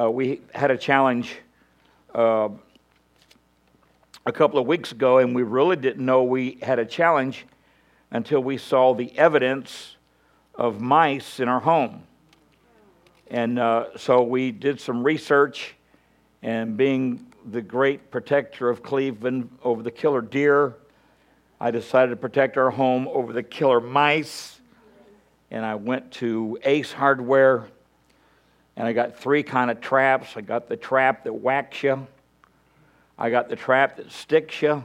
Uh, we had a challenge uh, a couple of weeks ago, and we really didn't know we had a challenge until we saw the evidence of mice in our home. And uh, so we did some research, and being the great protector of Cleveland over the killer deer, I decided to protect our home over the killer mice. And I went to Ace Hardware, and I got three kind of traps. I got the trap that whacks you. I got the trap that sticks you,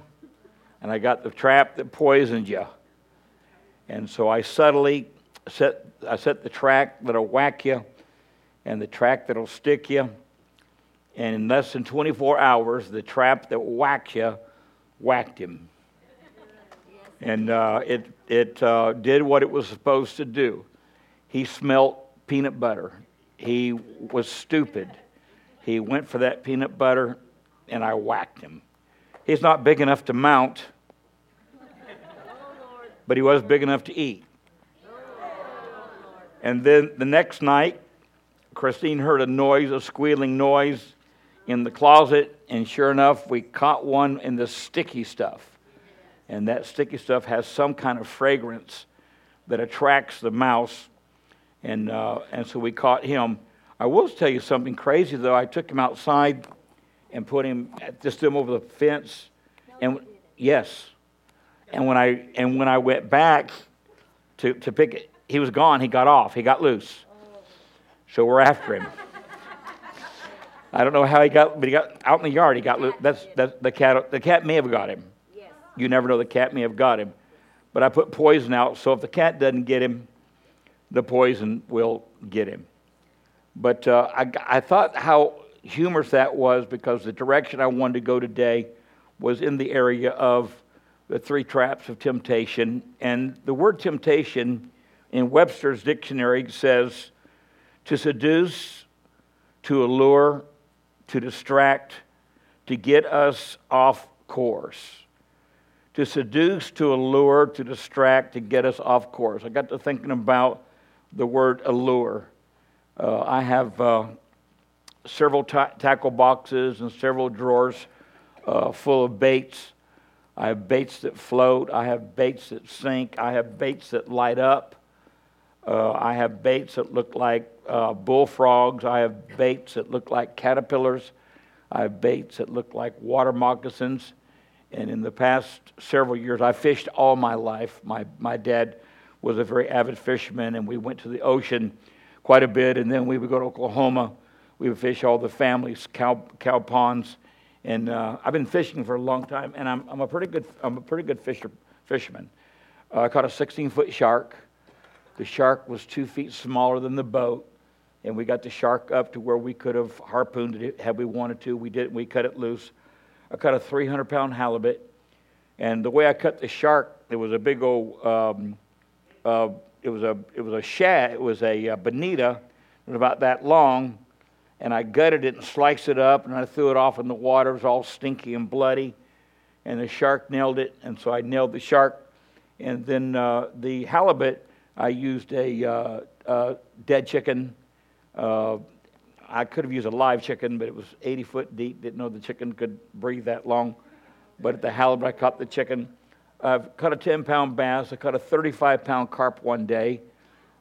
and I got the trap that poisons you. And so I subtly set, I set the track that'll whack you and the track that'll stick you. And in less than 24 hours, the trap that whacked you whacked him. And uh, it, it uh, did what it was supposed to do. He smelt peanut butter. He was stupid. He went for that peanut butter and I whacked him. He's not big enough to mount, but he was big enough to eat. And then the next night, Christine heard a noise, a squealing noise in the closet, and sure enough, we caught one in the sticky stuff. And that sticky stuff has some kind of fragrance that attracts the mouse. And, uh, and so we caught him. I will tell you something crazy, though. I took him outside and put him just him over the fence. And yes, and when I and when I went back to to pick it, he was gone. He got off. He got loose. So we're after him. I don't know how he got, but he got out in the yard. He got loose. That's that's the cat. The cat may have got him. You never know. The cat may have got him. But I put poison out, so if the cat doesn't get him, the poison will get him. But uh, I, I thought how humorous that was because the direction I wanted to go today was in the area of the three traps of temptation. And the word temptation in Webster's dictionary says to seduce, to allure, to distract, to get us off course. To seduce, to allure, to distract, to get us off course. I got to thinking about the word allure. Uh, I have uh, several ta- tackle boxes and several drawers uh, full of baits. I have baits that float. I have baits that sink. I have baits that light up. Uh, I have baits that look like uh, bullfrogs. I have baits that look like caterpillars. I have baits that look like water moccasins. And in the past several years, I fished all my life. My, my dad was a very avid fisherman, and we went to the ocean quite a bit. And then we would go to Oklahoma we would fish all the families, cow, cow ponds. And uh, I've been fishing for a long time, and I'm, I'm, a, pretty good, I'm a pretty good fisher, fisherman. Uh, I caught a 16 foot shark. The shark was two feet smaller than the boat, and we got the shark up to where we could have harpooned it had we wanted to. We didn't, we cut it loose. I caught a 300 pound halibut, and the way I cut the shark, it was a big old, um, uh, it was a, it was a shad, it was a, uh, bonita, it was about that long, and I gutted it and sliced it up, and I threw it off in the water. It was all stinky and bloody, and the shark nailed it, and so I nailed the shark. And then uh, the halibut, I used a uh, uh, dead chicken. Uh, I could have used a live chicken, but it was 80 foot deep. Didn't know the chicken could breathe that long. But at the halibut, I caught the chicken. I've caught a 10 pound bass. I caught a 35 pound carp one day.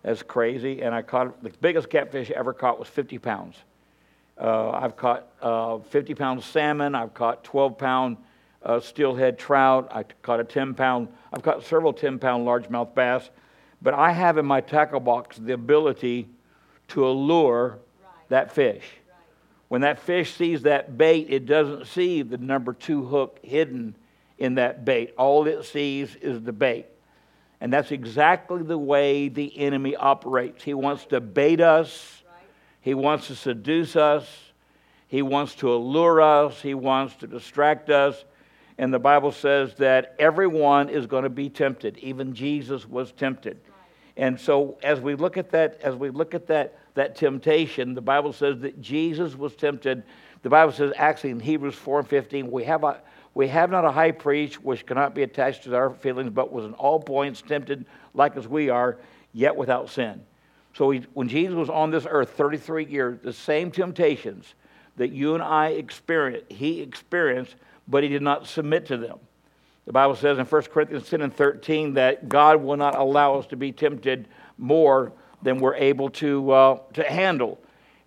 That's crazy. And I caught the biggest catfish I ever caught was 50 pounds. Uh, I've caught uh, 50 pound salmon. I've caught 12 pound uh, steelhead trout. I caught a 10 pound, I've caught several 10 pound largemouth bass. But I have in my tackle box the ability to allure right. that fish. Right. When that fish sees that bait, it doesn't see the number two hook hidden in that bait. All it sees is the bait. And that's exactly the way the enemy operates. He wants to bait us he wants to seduce us. He wants to allure us. He wants to distract us. And the Bible says that everyone is going to be tempted. Even Jesus was tempted. And so as we look at that, as we look at that, that temptation, the Bible says that Jesus was tempted. The Bible says actually in Hebrews 4 and 15, we have a we have not a high priest which cannot be attached to our feelings, but was in all points tempted like as we are, yet without sin. So he, when Jesus was on this earth 33 years, the same temptations that you and I experienced, he experienced, but he did not submit to them. The Bible says in 1 Corinthians 10 and 13 that God will not allow us to be tempted more than we're able to, uh, to handle.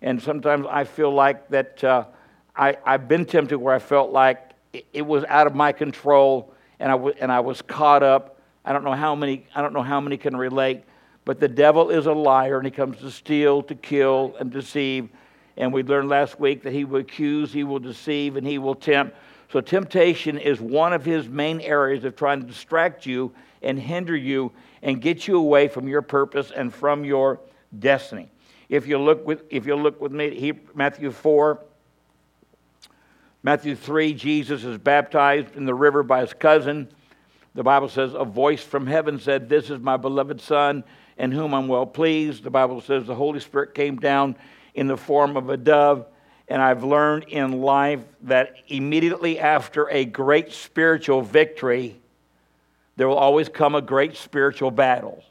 And sometimes I feel like that uh, I, I've been tempted where I felt like it, it was out of my control and I, w- and I was caught up. I don't know how many, I don't know how many can relate, but the devil is a liar and he comes to steal, to kill, and deceive. And we learned last week that he will accuse, he will deceive, and he will tempt. So, temptation is one of his main areas of trying to distract you and hinder you and get you away from your purpose and from your destiny. If you look with, if you look with me, he, Matthew 4, Matthew 3, Jesus is baptized in the river by his cousin. The Bible says, A voice from heaven said, This is my beloved Son, in whom I'm well pleased. The Bible says, The Holy Spirit came down in the form of a dove. And I've learned in life that immediately after a great spiritual victory, there will always come a great spiritual battle.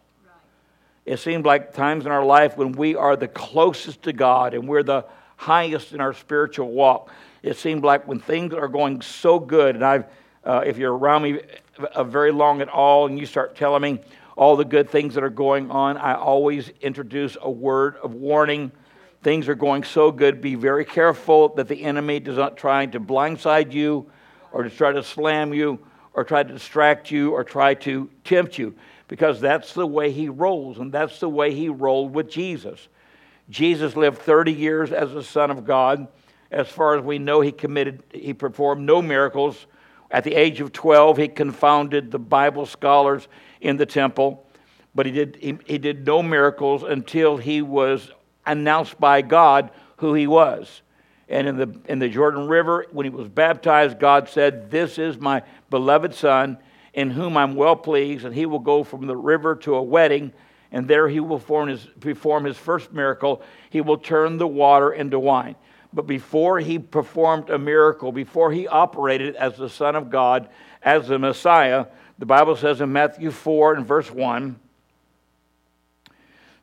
It seems like times in our life when we are the closest to God and we're the highest in our spiritual walk, it seems like when things are going so good, and I've, uh, if you're around me uh, very long at all and you start telling me all the good things that are going on, I always introduce a word of warning. Things are going so good. Be very careful that the enemy does not try to blindside you or to try to slam you or try to distract you or try to tempt you because that's the way he rolls and that's the way he rolled with Jesus. Jesus lived 30 years as the Son of God. As far as we know, he committed, he performed no miracles. At the age of 12, he confounded the Bible scholars in the temple, but he did, he, he did no miracles until he was announced by God who he was. And in the, in the Jordan River, when he was baptized, God said, This is my beloved Son, in whom I'm well pleased, and he will go from the river to a wedding, and there he will perform his, perform his first miracle. He will turn the water into wine. But before he performed a miracle, before he operated as the Son of God, as the Messiah, the Bible says in Matthew 4 and verse 1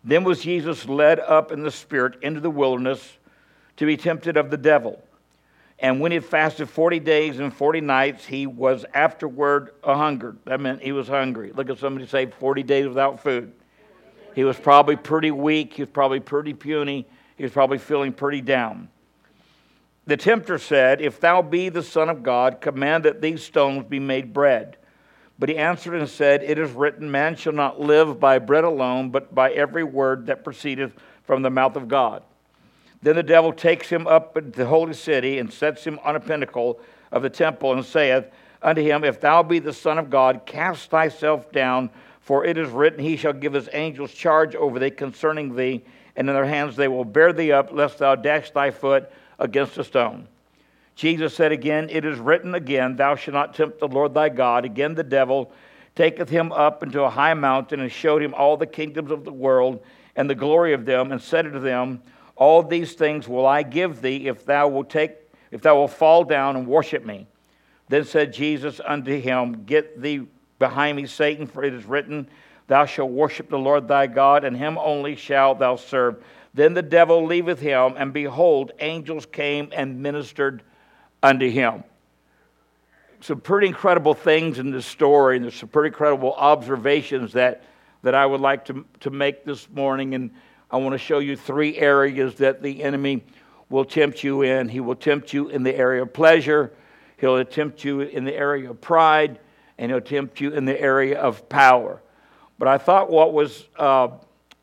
Then was Jesus led up in the Spirit into the wilderness to be tempted of the devil. And when he fasted 40 days and 40 nights, he was afterward a hungered. That meant he was hungry. Look at somebody say 40 days without food. He was probably pretty weak. He was probably pretty puny. He was probably feeling pretty down. The tempter said, If thou be the Son of God, command that these stones be made bread. But he answered and said, It is written, Man shall not live by bread alone, but by every word that proceedeth from the mouth of God. Then the devil takes him up into the holy city and sets him on a pinnacle of the temple and saith unto him, If thou be the Son of God, cast thyself down, for it is written, He shall give his angels charge over thee concerning thee, and in their hands they will bear thee up, lest thou dash thy foot against a stone. Jesus said again, It is written again, Thou shalt not tempt the Lord thy God. Again, the devil taketh him up into a high mountain and showed him all the kingdoms of the world and the glory of them, and said unto them, All these things will I give thee if thou wilt take, if thou wilt fall down and worship me. Then said Jesus unto him, Get thee behind me, Satan, for it is written, Thou shalt worship the Lord thy God, and him only shalt thou serve. Then the devil leaveth him, and behold, angels came and ministered unto him. Some pretty incredible things in this story, and there's some pretty incredible observations that, that I would like to, to make this morning. And I want to show you three areas that the enemy will tempt you in. He will tempt you in the area of pleasure, he'll tempt you in the area of pride, and he'll tempt you in the area of power. But I thought what was uh,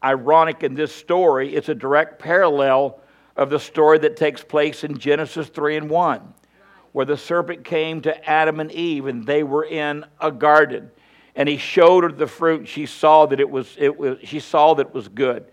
ironic in this story, it's a direct parallel of the story that takes place in Genesis 3 and 1, where the serpent came to Adam and Eve and they were in a garden. And he showed her the fruit. She saw that it was, it was, she saw that it was good.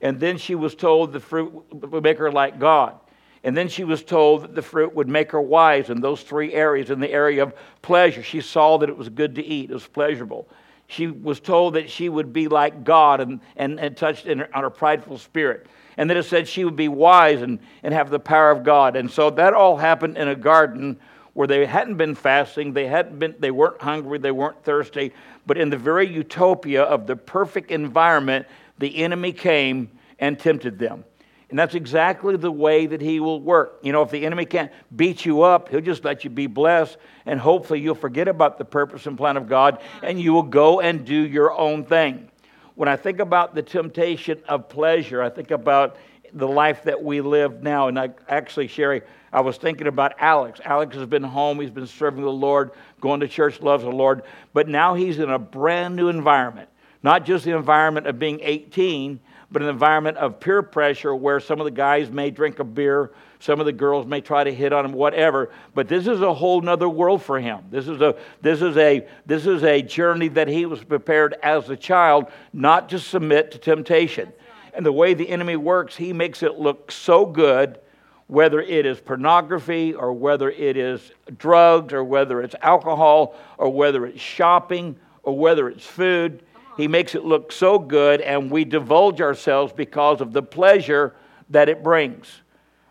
And then she was told the fruit would make her like God. And then she was told that the fruit would make her wise in those three areas. In the area of pleasure, she saw that it was good to eat, it was pleasurable she was told that she would be like God and, and, and touched her, on her prideful spirit. And then it said she would be wise and, and have the power of God. And so that all happened in a garden where they hadn't been fasting, they, hadn't been, they weren't hungry, they weren't thirsty. But in the very utopia of the perfect environment, the enemy came and tempted them. And that's exactly the way that he will work. You know, if the enemy can't beat you up, he'll just let you be blessed, and hopefully you'll forget about the purpose and plan of God, and you will go and do your own thing. When I think about the temptation of pleasure, I think about the life that we live now. And I, actually, Sherry, I was thinking about Alex. Alex has been home, he's been serving the Lord, going to church, loves the Lord, but now he's in a brand new environment. Not just the environment of being 18, but an environment of peer pressure where some of the guys may drink a beer, some of the girls may try to hit on him, whatever. But this is a whole nother world for him. This is a this is a this is a journey that he was prepared as a child not to submit to temptation. And the way the enemy works, he makes it look so good, whether it is pornography or whether it is drugs or whether it's alcohol or whether it's shopping or whether it's food he makes it look so good, and we divulge ourselves because of the pleasure that it brings.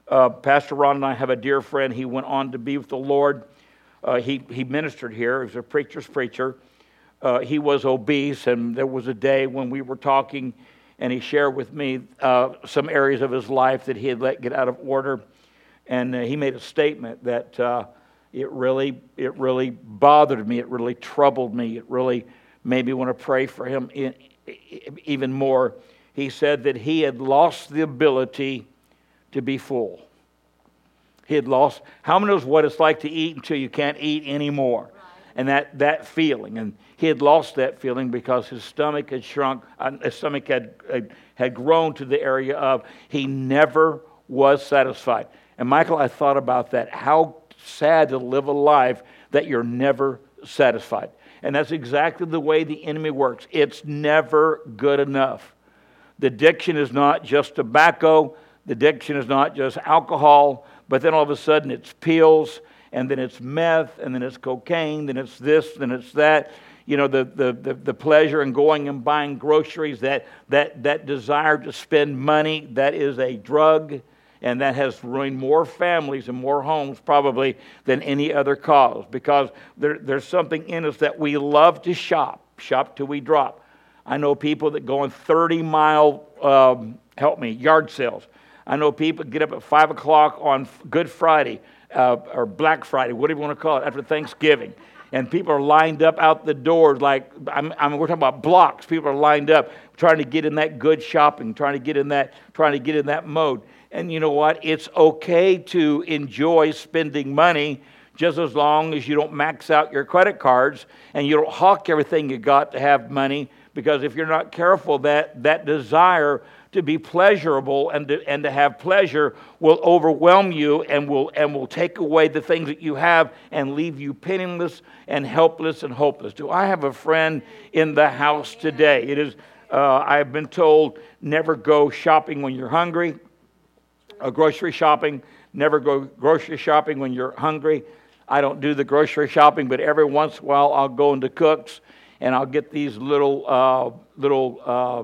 Uh, Pastor Ron and I have a dear friend. He went on to be with the Lord. Uh, he, he ministered here. He was a preacher's preacher. Uh, he was obese, and there was a day when we were talking, and he shared with me uh, some areas of his life that he had let get out of order. And uh, he made a statement that uh, it really, it really bothered me. It really troubled me. It really maybe want to pray for him even more. He said that he had lost the ability to be full. He had lost, how many knows what it's like to eat until you can't eat anymore? And that, that feeling. And he had lost that feeling because his stomach had shrunk, uh, his stomach had, had grown to the area of he never was satisfied. And Michael, I thought about that. How sad to live a life that you're never satisfied. And that's exactly the way the enemy works. It's never good enough. The addiction is not just tobacco, the addiction is not just alcohol, but then all of a sudden it's pills, and then it's meth, and then it's cocaine, then it's this, then it's that. You know, the, the, the, the pleasure in going and buying groceries, that, that, that desire to spend money, that is a drug and that has ruined more families and more homes probably than any other cause because there, there's something in us that we love to shop, shop till we drop. I know people that go on 30 mile, um, help me, yard sales. I know people get up at 5 o'clock on Good Friday uh, or Black Friday, whatever you want to call it, after Thanksgiving. And people are lined up out the doors like, I mean, we're talking about blocks. People are lined up trying to get in that good shopping, trying to get in that, trying to get in that mode. And you know what? It's okay to enjoy spending money just as long as you don't max out your credit cards and you don't hawk everything you got to have money. Because if you're not careful, that, that desire to be pleasurable and to, and to have pleasure will overwhelm you and will, and will take away the things that you have and leave you penniless and helpless and hopeless. Do I have a friend in the house today? It is, uh, I've been told never go shopping when you're hungry uh, grocery shopping. Never go grocery shopping when you're hungry. I don't do the grocery shopping, but every once in a while I'll go into Cooks and I'll get these little uh, little uh,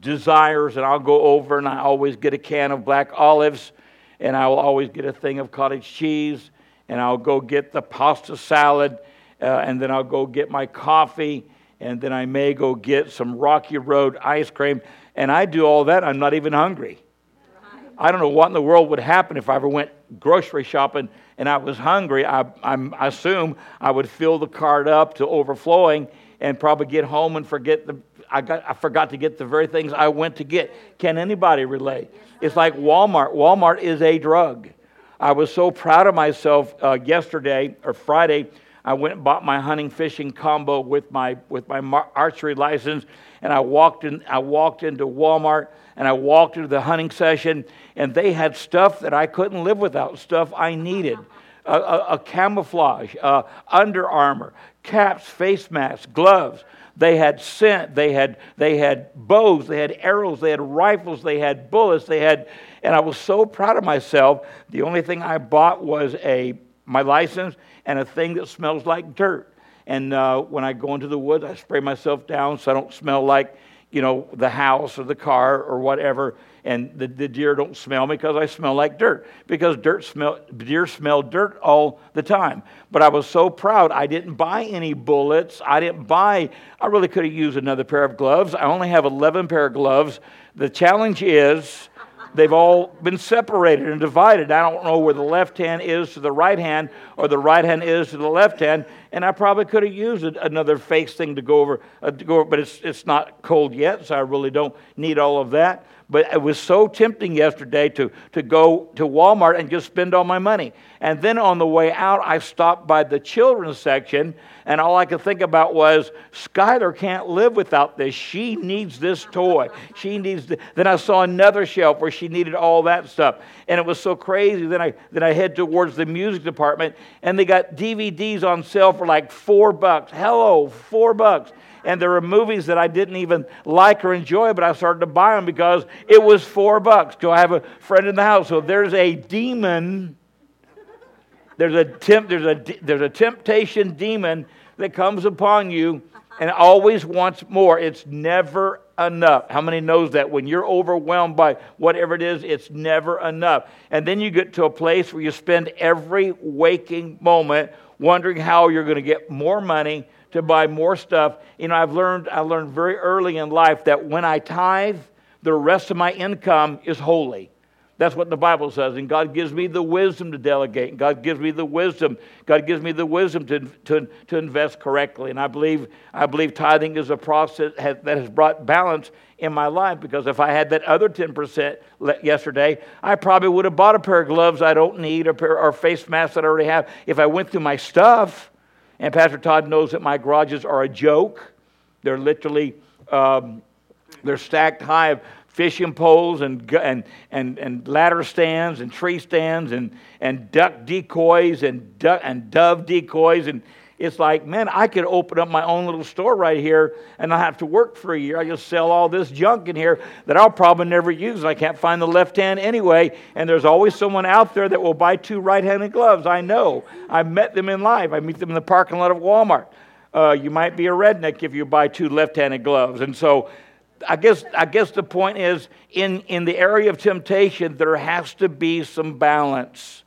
desires, and I'll go over and I always get a can of black olives, and I will always get a thing of cottage cheese, and I'll go get the pasta salad, uh, and then I'll go get my coffee, and then I may go get some Rocky Road ice cream, and I do all that. I'm not even hungry. I don't know what in the world would happen if I ever went grocery shopping and I was hungry. I, I assume I would fill the cart up to overflowing and probably get home and forget the. I, got, I forgot to get the very things I went to get. Can anybody relate? It's like Walmart. Walmart is a drug. I was so proud of myself uh, yesterday or Friday. I went and bought my hunting fishing combo with my with my archery license, and I walked in. I walked into Walmart and I walked into the hunting session, and they had stuff that I couldn't live without, stuff I needed. A, a, a camouflage, uh, Under Armour, caps, face masks, gloves. They had scent, they had, they had bows, they had arrows, they had rifles, they had bullets, they had, and I was so proud of myself. The only thing I bought was a my license and a thing that smells like dirt. And uh, when I go into the woods, I spray myself down so I don't smell like you know, the house or the car or whatever. and the, the deer don't smell me because I smell like dirt. Because dirt smell, deer smell dirt all the time. But I was so proud. I didn't buy any bullets. I didn't buy, I really could have used another pair of gloves. I only have 11 pair of gloves. The challenge is they've all been separated and divided. I don't know where the left hand is to the right hand or the right hand is to the left hand. And I probably could have used another face thing to go over, uh, to go over, but it's, it's not cold yet, so I really don't need all of that. But it was so tempting yesterday to, to go to Walmart and just spend all my money. And then on the way out, I stopped by the children's section, and all I could think about was Skylar can't live without this. She needs this toy. She needs. The... Then I saw another shelf where she needed all that stuff, and it was so crazy. Then I then I head towards the music department, and they got DVDs on sale for like four bucks. Hello, four bucks and there were movies that I didn't even like or enjoy, but I started to buy them because it was four bucks. Do I have a friend in the house? So there's a demon. There's a temp, there's a there's a temptation demon that comes upon you and always wants more. It's never enough. How many knows that when you're overwhelmed by whatever it is, it's never enough. And then you get to a place where you spend every waking moment wondering how you're going to get more money, to buy more stuff. You know, I've learned, I learned very early in life that when I tithe, the rest of my income is holy. That's what the Bible says. And God gives me the wisdom to delegate. And God gives me the wisdom. God gives me the wisdom to, to, to invest correctly. And I believe, I believe tithing is a process that has brought balance in my life because if I had that other 10% yesterday, I probably would have bought a pair of gloves I don't need or, pair, or face masks that I already have. If I went through my stuff, and Pastor Todd knows that my garages are a joke. They're literally um, they're stacked high of fishing poles and, and, and, and ladder stands and tree stands and, and duck decoys and, duck, and dove decoys and it's like, man, I could open up my own little store right here and I have to work for a year. I just sell all this junk in here that I'll probably never use. I can't find the left hand anyway. And there's always someone out there that will buy two right handed gloves. I know. I've met them in life. I meet them in the parking lot of Walmart. Uh, you might be a redneck if you buy two left handed gloves. And so I guess, I guess the point is in, in the area of temptation, there has to be some balance.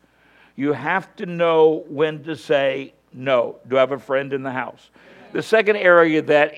You have to know when to say no. Do I have a friend in the house? The second area that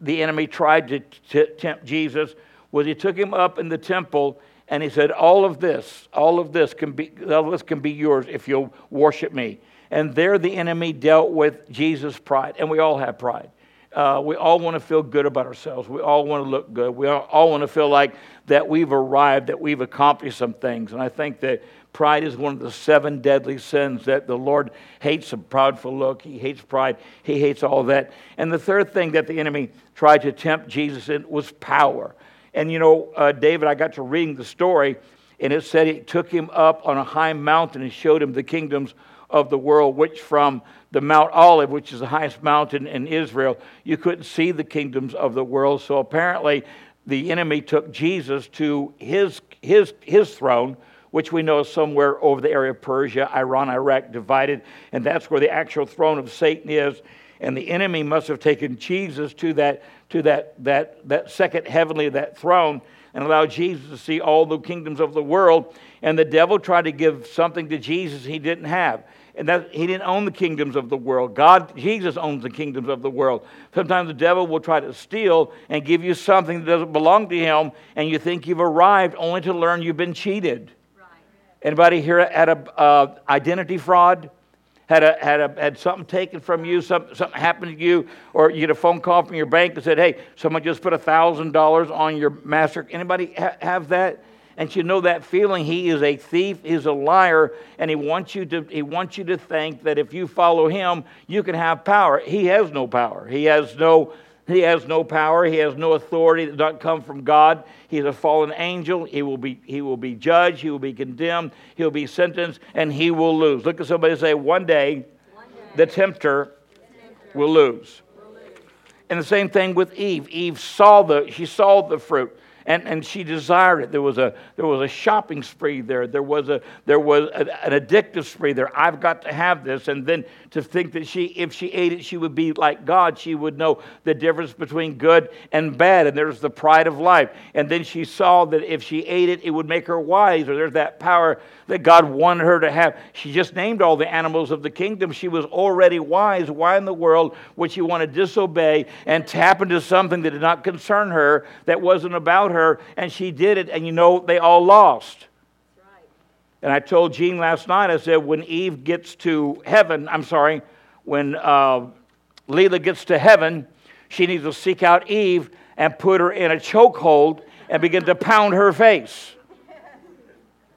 the enemy tried to t- tempt Jesus was he took him up in the temple and he said, All of this, all of this can be, all of this can be yours if you'll worship me. And there the enemy dealt with Jesus' pride. And we all have pride. Uh, we all want to feel good about ourselves. We all want to look good. We all, all want to feel like that we've arrived, that we've accomplished some things. And I think that Pride is one of the seven deadly sins that the Lord hates a proudful look. He hates pride. He hates all that. And the third thing that the enemy tried to tempt Jesus in was power. And you know, uh, David, I got to reading the story, and it said it took him up on a high mountain and showed him the kingdoms of the world, which from the Mount Olive, which is the highest mountain in Israel, you couldn't see the kingdoms of the world. So apparently, the enemy took Jesus to his, his, his throne, which we know is somewhere over the area of Persia, Iran, Iraq, divided, and that's where the actual throne of Satan is. And the enemy must have taken Jesus to that, to that, that, that second heavenly, that throne, and allowed Jesus to see all the kingdoms of the world. And the devil tried to give something to Jesus he didn't have. And that he didn't own the kingdoms of the world. God, Jesus owns the kingdoms of the world. Sometimes the devil will try to steal and give you something that doesn't belong to him, and you think you've arrived only to learn you've been cheated. Anybody here had a uh, identity fraud? Had, a, had, a, had something taken from you, something, something happened to you, or you get a phone call from your bank that said, hey, someone just put $1,000 on your master. Anybody ha- have that? And you know that feeling. He is a thief, he's a liar, and he wants you to he wants you to think that if you follow him, you can have power. He has no power. He has no he has no power. He has no authority that doesn't come from God. He's a fallen angel. He will be, he will be judged. He will be condemned. He'll be sentenced, and he will lose. Look at somebody say, one day, one day the tempter, the will lose. And the same thing with Eve. Eve saw the, she saw the fruit. And, and she desired it. There was, a, there was a shopping spree there. There was, a, there was a, an addictive spree there. I've got to have this. And then to think that she, if she ate it, she would be like God. She would know the difference between good and bad. And there's the pride of life. And then she saw that if she ate it, it would make her wise, or there's that power that God wanted her to have. She just named all the animals of the kingdom. She was already wise. Why in the world would she want to disobey and tap into something that did not concern her, that wasn't about her? And she did it, and you know, they all lost. And I told Jean last night, I said, when Eve gets to heaven, I'm sorry, when uh, Leela gets to heaven, she needs to seek out Eve and put her in a chokehold and begin to pound her face.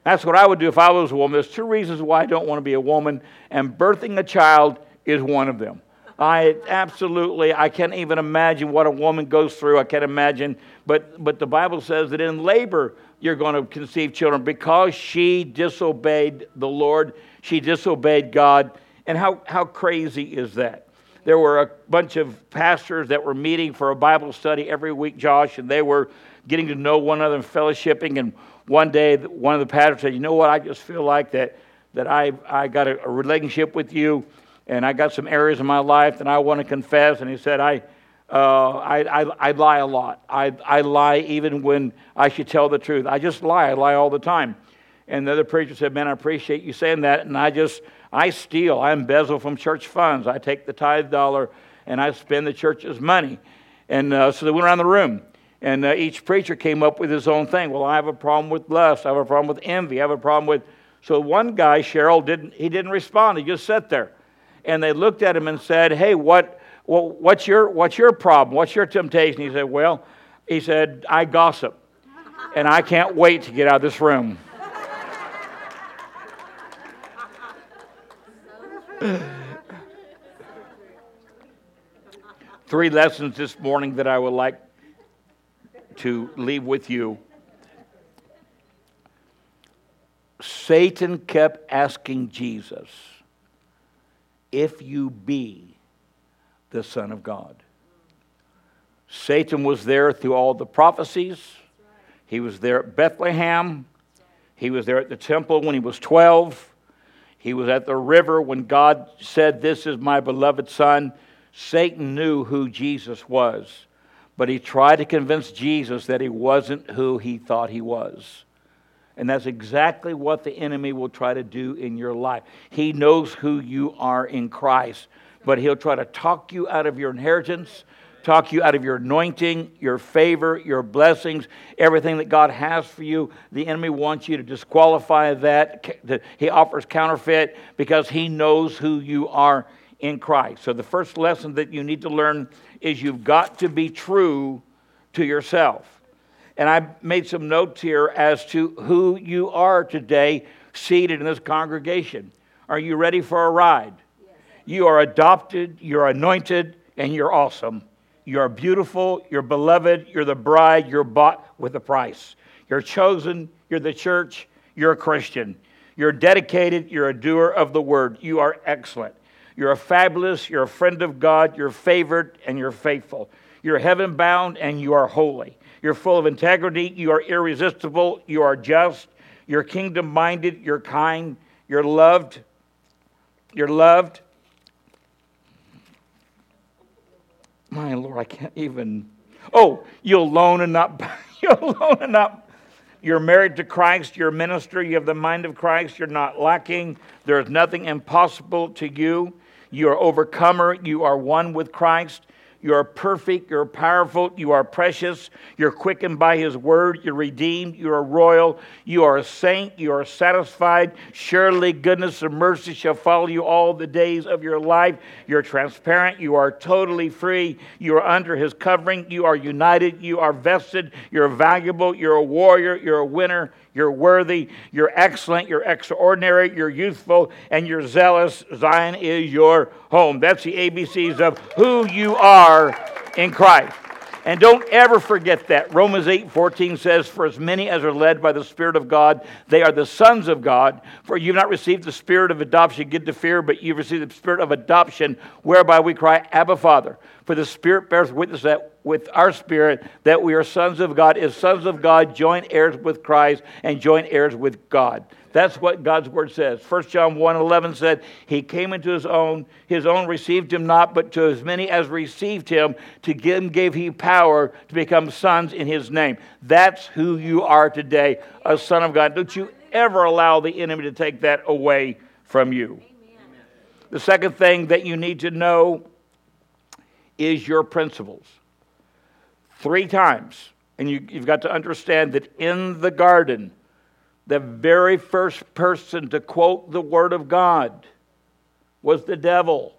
That's what I would do if I was a woman. There's two reasons why I don't want to be a woman, and birthing a child is one of them. I absolutely, I can't even imagine what a woman goes through. I can't imagine. But, but the Bible says that in labor, you're going to conceive children because she disobeyed the Lord. She disobeyed God. And how, how crazy is that? There were a bunch of pastors that were meeting for a Bible study every week, Josh, and they were getting to know one another and fellowshipping. And one day, one of the pastors said, You know what? I just feel like that, that I, I got a, a relationship with you, and I got some areas in my life that I want to confess. And he said, I, uh, I, I, I, lie a lot. I, I lie even when I should tell the truth. I just lie. I lie all the time. And the other preacher said, Man, I appreciate you saying that. And I just, I steal. I embezzle from church funds. I take the tithe dollar and I spend the church's money. And uh, so they went around the room. And uh, each preacher came up with his own thing. Well, I have a problem with lust. I have a problem with envy. I have a problem with. So one guy, Cheryl, didn't. He didn't respond. He just sat there, and they looked at him and said, "Hey, what? Well, what's your what's your problem? What's your temptation?" He said, "Well, he said I gossip, and I can't wait to get out of this room." Three lessons this morning that I would like to leave with you. Satan kept asking Jesus, if you be the Son of God. Satan was there through all the prophecies. He was there at Bethlehem. He was there at the temple when he was 12. He was at the river when God said, This is my beloved Son. Satan knew who Jesus was but he tried to convince Jesus that he wasn't who he thought he was. And that's exactly what the enemy will try to do in your life. He knows who you are in Christ, but he'll try to talk you out of your inheritance, talk you out of your anointing, your favor, your blessings, everything that God has for you. The enemy wants you to disqualify that. He offers counterfeit because he knows who you are in Christ. So the first lesson that you need to learn is you've got to be true to yourself. And I made some notes here as to who you are today seated in this congregation. Are you ready for a ride? Yes. You are adopted, you're anointed, and you're awesome. You're beautiful, you're beloved, you're the bride, you're bought with a price. You're chosen, you're the church, you're a Christian. You're dedicated, you're a doer of the word. You are excellent. You're a fabulous, you're a friend of God, you're favored, and you're faithful. You're heaven bound, and you are holy. You're full of integrity, you are irresistible, you are just, you're kingdom minded, you're kind, you're loved. You're loved. My Lord, I can't even. Oh, you'll loan and not. you'll loan and not. You're married to Christ. You're a minister. You have the mind of Christ. You're not lacking. There is nothing impossible to you. You are overcomer. You are one with Christ. You are perfect. You're powerful. You are precious. You're quickened by His word. You're redeemed. You are royal. You are a saint. You are satisfied. Surely goodness and mercy shall follow you all the days of your life. You're transparent. You are totally free. You are under His covering. You are united. You are vested. You're valuable. You're a warrior. You're a winner. You're worthy, you're excellent, you're extraordinary, you're youthful, and you're zealous. Zion is your home. That's the ABCs of who you are in Christ. And don't ever forget that. Romans 8 14 says, For as many as are led by the Spirit of God, they are the sons of God. For you've not received the spirit of adoption, get to fear, but you've received the spirit of adoption, whereby we cry, Abba, Father. For the Spirit bears witness that with our spirit that we are sons of God. As sons of God, joint heirs with Christ and joint heirs with God. That's what God's word says. 1 John 1 11 said, He came into his own, his own received him not, but to as many as received him, to him gave he power to become sons in his name. That's who you are today, a son of God. Don't you ever allow the enemy to take that away from you. The second thing that you need to know is your principles. Three times. And you, have got to understand that in the garden, the very first person to quote the Word of God was the devil.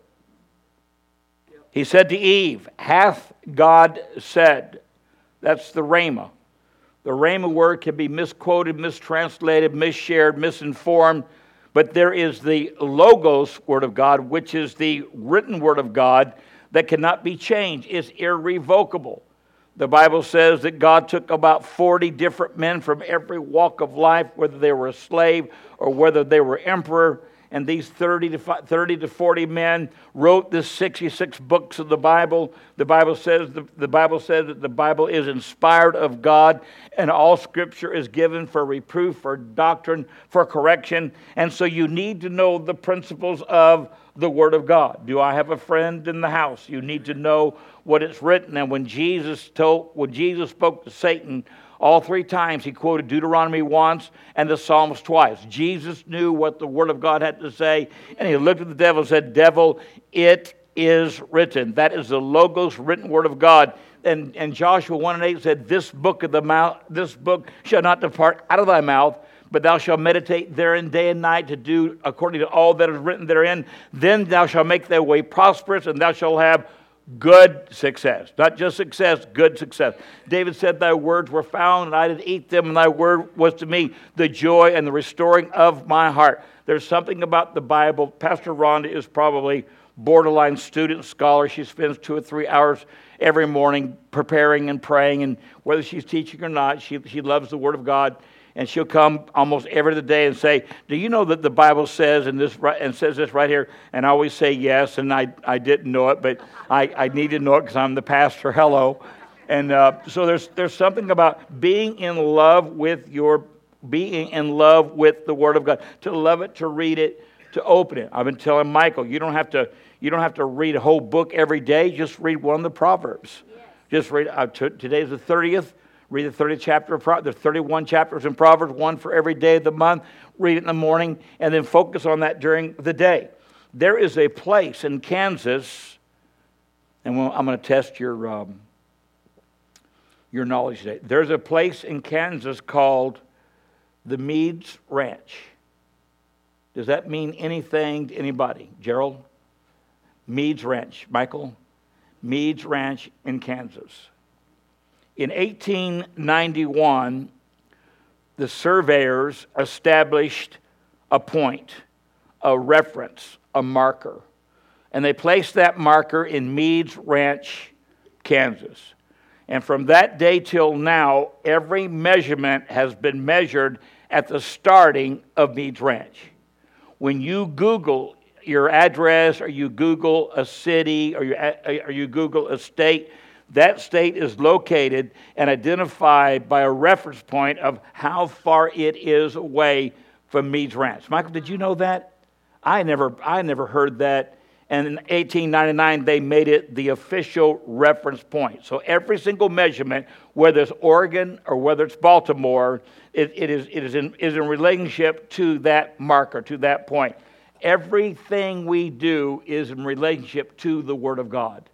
He said to Eve, Hath God said? That's the Rhema. The Rhema word can be misquoted, mistranslated, misshared, misinformed, but there is the Logos Word of God, which is the written Word of God that cannot be changed, it's irrevocable. The Bible says that God took about 40 different men from every walk of life, whether they were a slave or whether they were emperor. And these 30 to, 30 to 40 men wrote the 66 books of the Bible. The Bible says the, the Bible says that the Bible is inspired of God, and all Scripture is given for reproof, for doctrine, for correction. And so you need to know the principles of the Word of God. Do I have a friend in the house? You need to know what it's written. And when Jesus told, when Jesus spoke to Satan, all three times he quoted Deuteronomy once and the Psalms twice. Jesus knew what the Word of God had to say, and he looked at the devil and said, Devil, it is written. That is the Logos written Word of God. And, and Joshua 1 and 8 said, This book of the mouth, this book shall not depart out of thy mouth, but thou shalt meditate therein day and night to do according to all that is written therein. Then thou shalt make thy way prosperous, and thou shalt have good success. Not just success, good success. David said, Thy words were found, and I did eat them, and thy word was to me the joy and the restoring of my heart. There's something about the Bible. Pastor Rhonda is probably borderline student scholar. She spends two or three hours every morning preparing and praying, and whether she's teaching or not, she, she loves the Word of God and she'll come almost every other day and say, "Do you know that the Bible says and this and says this right here?" And I always say yes, and I I didn't know it, but I I need to know it because I'm the pastor. Hello, and uh, so there's there's something about being in love with your being in love with the Word of God, to love it, to read it, to open it. I've been telling Michael, you don't have to you don't have to read a whole book every day. Just read one of the Proverbs. Yes. Just read. Uh, t- today's the thirtieth. Read the 30th chapter of Proverbs. There's 31 chapters in Proverbs, one for every day of the month. Read it in the morning and then focus on that during the day. There is a place in Kansas, and I'm going to test your, um, your knowledge today. There's a place in Kansas called the Meades Ranch. Does that mean anything to anybody? Gerald? Meades Ranch. Michael? Meades Ranch in Kansas. In 1891, the surveyors established a point, a reference, a marker. And they placed that marker in Meades Ranch, Kansas. And from that day till now, every measurement has been measured at the starting of Meades Ranch. When you Google your address, or you Google a city, or you, uh, uh, or you Google a state, that state is located and identified by a reference point of how far it is away from Meades Ranch. Michael, did you know that? I never, I never heard that. And in 1899, they made it the official reference point. So every single measurement, whether it's Oregon or whether it's Baltimore, it, it, is, it is, in, is in relationship to that marker, to that point. Everything we do is in relationship to the Word of God.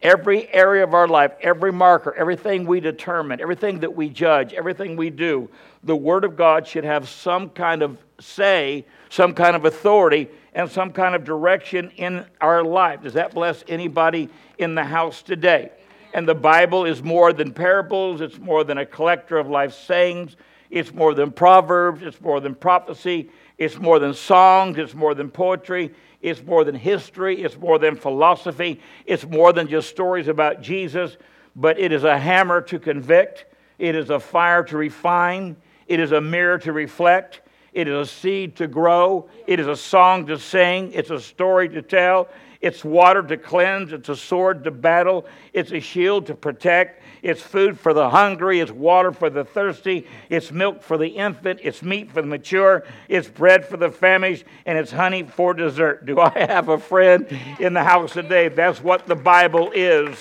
Every area of our life, every marker, everything we determine, everything that we judge, everything we do, the Word of God should have some kind of say, some kind of authority, and some kind of direction in our life. Does that bless anybody in the house today? And the Bible is more than parables, it's more than a collector of life sayings, it's more than proverbs, it's more than prophecy, it's more than songs, it's more than poetry, it's more than history, it's more than philosophy, it's more than just stories about Jesus. but it is a hammer to convict, it is a fire to refine, it is a mirror to reflect, it is a seed to grow, it is a song to sing, it's a story to tell, it's water to cleanse, it's a sword to battle, it's a shield to protect, it's food for the hungry, it's water for the thirsty, it's milk for the infant, it's meat for the mature, it's bread for the famished, and it's honey for dessert. Do I have a friend in the house today? That's what the Bible is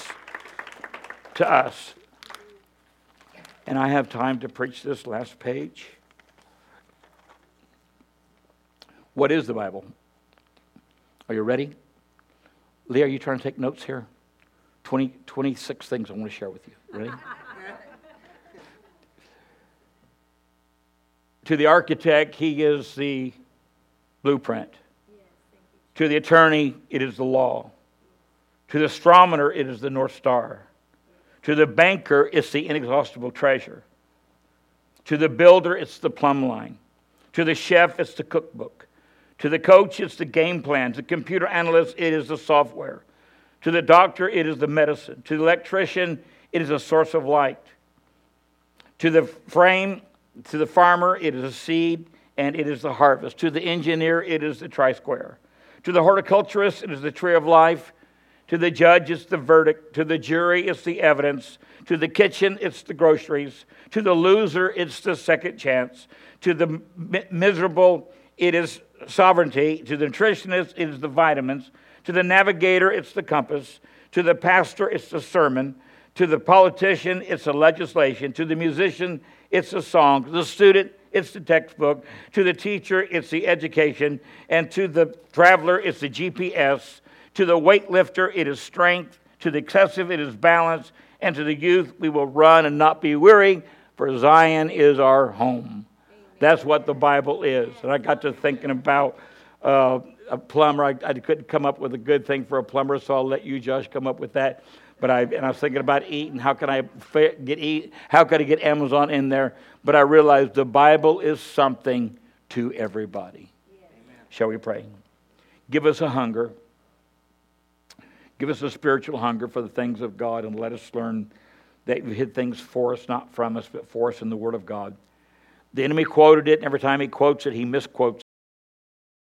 to us. And I have time to preach this last page. What is the Bible? Are you ready? Lee, are you trying to take notes here? 20, 26 things I want to share with you. Ready? to the architect, he is the blueprint. to the attorney, it is the law. To the astronomer, it is the North Star. To the banker, it's the inexhaustible treasure. To the builder, it's the plumb line. To the chef, it's the cookbook. To the coach, it's the game plan. To the computer analyst, it is the software. To the doctor, it is the medicine. To the electrician, it is a source of light. To the frame, to the farmer, it is a seed and it is the harvest. To the engineer, it is the try square. To the horticulturist, it is the tree of life. To the judge, it's the verdict. To the jury, it's the evidence. To the kitchen, it's the groceries. To the loser, it's the second chance. To the miserable, it is sovereignty. To the nutritionist, it is the vitamins. To the navigator, it's the compass. To the pastor, it's the sermon. To the politician, it's the legislation. To the musician, it's the song. To the student, it's the textbook. To the teacher, it's the education. And to the traveler, it's the GPS. To the weightlifter, it is strength. To the excessive, it is balance. And to the youth, we will run and not be weary, for Zion is our home. That's what the Bible is. And I got to thinking about uh, a plumber. I, I, couldn't come up with a good thing for a plumber, so I'll let you, Josh, come up with that. But I and I was thinking about eating. How can I get eat? How can I get Amazon in there? But I realized the Bible is something to everybody. Shall we pray? Give us a hunger. Give us a spiritual hunger for the things of God, and let us learn that you hid things for us, not from us, but for us in the Word of God. The enemy quoted it, and every time he quotes it, he misquotes